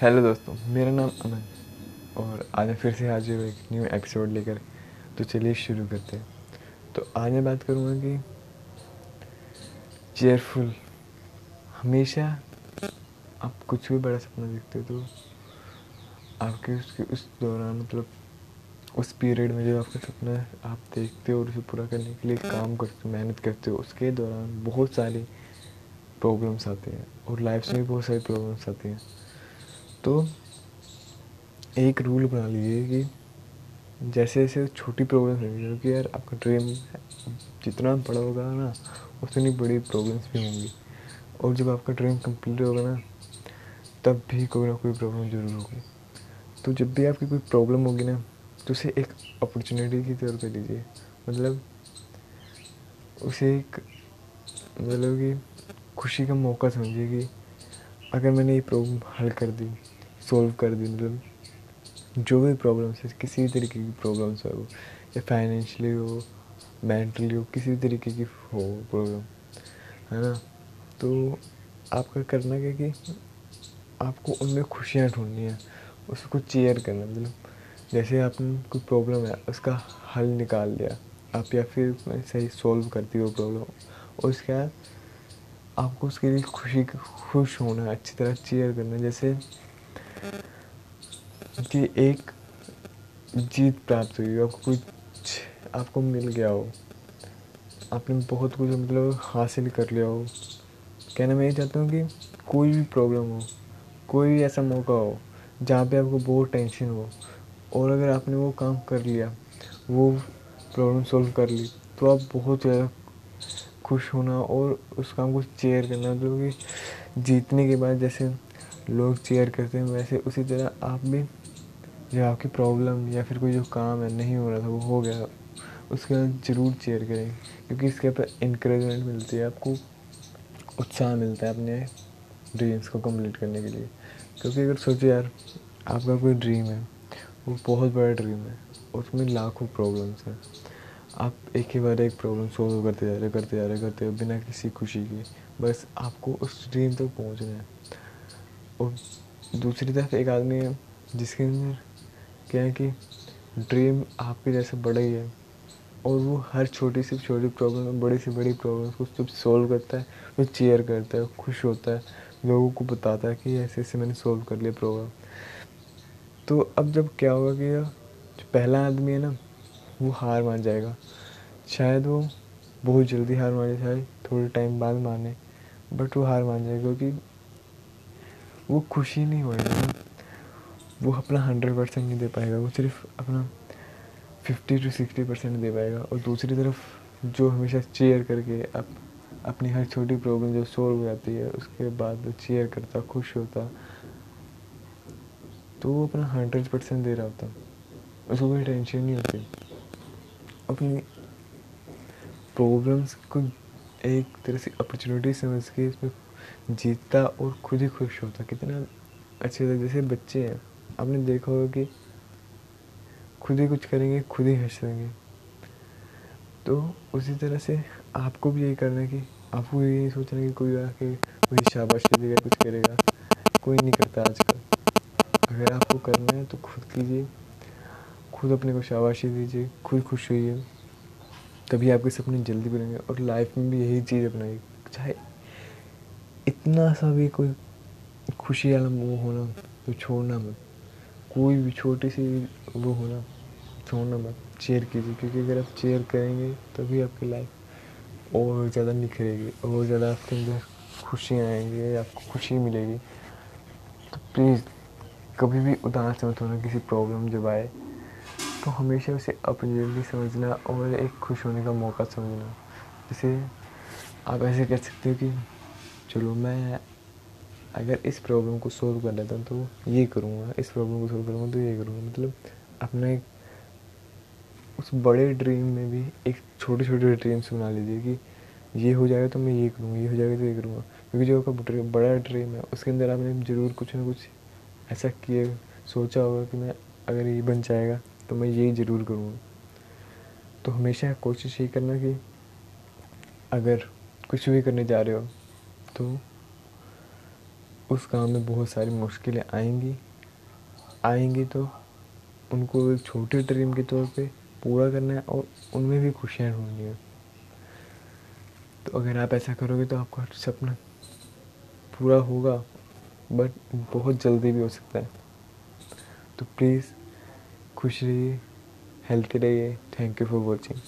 Hello दोस्तों, मेरा नाम अमन और आज मैं फिर से हाजिर हूँ एक न्यू एपिसोड लेकर। तो चलिए शुरू करते हैं। तो आज मैं बात करूँगा कि चेयरफुल हमेशा आप कुछ भी बड़ा सपना देखते हो तो आपके उसके उस दौरान मतलब उस पीरियड में जो आपका सपना है आप देखते हो और उसे पूरा करने के लिए काम करते हो, मेहनत करते हो, उसके दौरान बहुत सारी प्रॉब्लम्स आती हैं और लाइफ में भी बहुत सारी प्रॉब्लम्स आती हैं। तो एक रूल बना लीजिए कि जैसे जैसे छोटी प्रॉब्लम्स होंगी क्योंकि यार आपका ड्रीम जितना बड़ा होगा ना, उतनी बड़ी प्रॉब्लम्स भी होंगी। और जब आपका ड्रीम कंप्लीट होगा ना, तब भी कोई ना कोई प्रॉब्लम ज़रूर होगी। तो जब भी आपकी कोई प्रॉब्लम होगी ना तो उसे एक अपॉर्चुनिटी की तौर पे लीजिए मतलब उसे एक मतलब कि खुशी का मौका समझिए कि अगर मैंने ये प्रॉब्लम हल कर दी सॉल्व कर दी मतलब जो भी प्रॉब्लम्स है, किसी भी तरीके की प्रॉब्लम्स हो, या फाइनेंशली हो मेंटली हो, किसी भी तरीके की हो प्रॉब्लम है ना? तो आपका करना क्या कि आपको उनमें खुशियाँ ढूंढनी है, उसको चेयर करना मतलब जैसे आपने कोई प्रॉब्लम है, उसका हल निकाल लिया, आप या फिर सही सॉल्व करती हो प्रॉब्लम और उसके बाद आपको उसके लिए खुशी खुश होना, अच्छी तरह चेयर करना, जैसे कि एक जीत प्राप्त हुई, आपको कुछ, आपको मिल गया हो, आपने बहुत कुछ मतलब हासिल कर लिया हो। कहना मैं ये चाहता हूँ कि कोई भी प्रॉब्लम हो, कोई भी ऐसा मौका हो, जहाँ पे आपको बहुत टेंशन हो, और अगर आपने वो काम कर लिया, वो प्रॉब्लम सॉल्व कर ली तो आप बहुत ज़्यादा खुश होना और उस काम को चेयर करना, जो कि जीतने के बाद जैसे लोग चेयर करते हैं, वैसे उसी तरह आप भी जो आपकी प्रॉब्लम या फिर कोई जो काम है, नहीं हो रहा था, वो हो गया, उसके बाद ज़रूर चेयर करें, क्योंकि इसके ऊपर इंक्रेजमेंट मिलती है, आपको उत्साह मिलता है अपने ड्रीम्स को कंप्लीट करने के लिए। क्योंकि अगर सोचो यार, आपका कोई ड्रीम है, वो बहुत बड़ा ड्रीम है उसमें लाखों प्रॉब्लम्स हैं। आप एक ही बार एक प्रॉब्लम सोल्व करते जा रहे करते जा रहे करते हो, बिना किसी खुशी के। बस आपको उस ड्रीम तक पहुँचना है। और दूसरी तरफ़ एक आदमी है, जिसके अंदर क्या है कि ड्रीम आपके जैसे बड़ा ही है। और वो हर छोटी से छोटी प्रॉब्लम बड़ी से बड़ी प्रॉब्लम को जब सॉल्व करता है, वो चेयर करता है, खुश होता है, लोगों को बताता है कि ऐसे ऐसे मैंने सॉल्व कर लिया प्रॉब्लम तो अब जब क्या होगा कि जो पहला आदमी है ना वो हार मान जाएगा। शायद वो बहुत जल्दी हार मान शायद थोड़े टाइम बाद माने बट वो हार मान जाएगा क्योंकि वो खुशी नहीं होएगा। वो अपना हंड्रेड परसेंट नहीं दे पाएगा वो सिर्फ़ अपना फिफ्टी टू सिक्सटी परसेंट दे पाएगा। और दूसरी तरफ़ जो हमेशा चेयर करके अप, अपनी हर छोटी प्रॉब्लम जो सोल्व हो जाती है उसके बाद वो चेयर करता खुश होता तो वो अपना हंड्रेड परसेंट दे रहा होता। उसको कोई टेंशन नहीं होती। अपनी प्रॉब्लम्स को एक तरह से अपॉर्चुनिटी समझ के इसमें जीतता और खुद ही खुश होता। कितना अच्छे तरह जैसे बच्चे हैं, आपने देखा होगा कि खुद ही कुछ करेंगे, खुद ही हंस हंसेंगे तो उसी तरह से आपको भी यही करना है कि आपको यही सोचना कि कोई आके कोई शाबाशी देगा, कुछ करेगा। कोई नहीं करता आजकल। अगर आपको करना है तो खुद कीजिए। खुद अपने को शाबाशी दीजिए, खुद खुश होइए। तभी आपके सपने जल्दी बनेंगे और लाइफ में भी यही चीज़ अपनाइए। चाहे इतना सा भी कोई खुशी वाला वो होना तो छोड़ना मत। कोई भी छोटी सी वो होना छोड़ना मत। चेयर कीजिए, क्योंकि अगर आप चेयर करेंगे, तभी आपकी लाइफ और ज़्यादा निखरेगी, और ज़्यादा आपके अंदर खुशियाँ आएँगी, आपको खुशी मिलेगी। तो प्लीज़ कभी भी उदास मत होना, किसी प्रॉब्लम जब आए। तो हमेशा उसे अपॉर्चुनिटी समझना और एक खुश होने का मौका समझना। जैसे आप ऐसे कह सकते हो कि, चलो मैं अगर इस प्रॉब्लम को सोल्व कर लेता हूँ तो ये करूँगा, इस प्रॉब्लम को सोल्व करूँगा तो ये करूँगा। मतलब अपने उस बड़े ड्रीम में भी एक छोटे छोटे ड्रीम्स बना लीजिए कि, ये हो जाएगा तो मैं ये करूँगा, ये हो जाएगा तो ये करूँगा। क्योंकि जो आपका बड़ा ड्रीम है, उसके अंदर आपने ज़रूर कुछ ना कुछ ऐसा किए सोचा होगा कि मैं अगर ये बन जाएगा। तो मैं यही ज़रूर करूँगा। तो हमेशा कोशिश यही करना कि अगर कुछ भी करने जा रहे हो तो उस काम में बहुत सारी मुश्किलें आएँगी। आएँगी तो उनको एक छोटे ड्रीम के तौर पे पूरा करना है और उनमें भी खुशियाँ ढूंढनी है। तो अगर आप ऐसा करोगे तो आपका सपना पूरा होगा, बट बहुत जल्दी भी हो सकता है। तो प्लीज़ खुश रहिए हेल्थी रहिए. Thank you for watching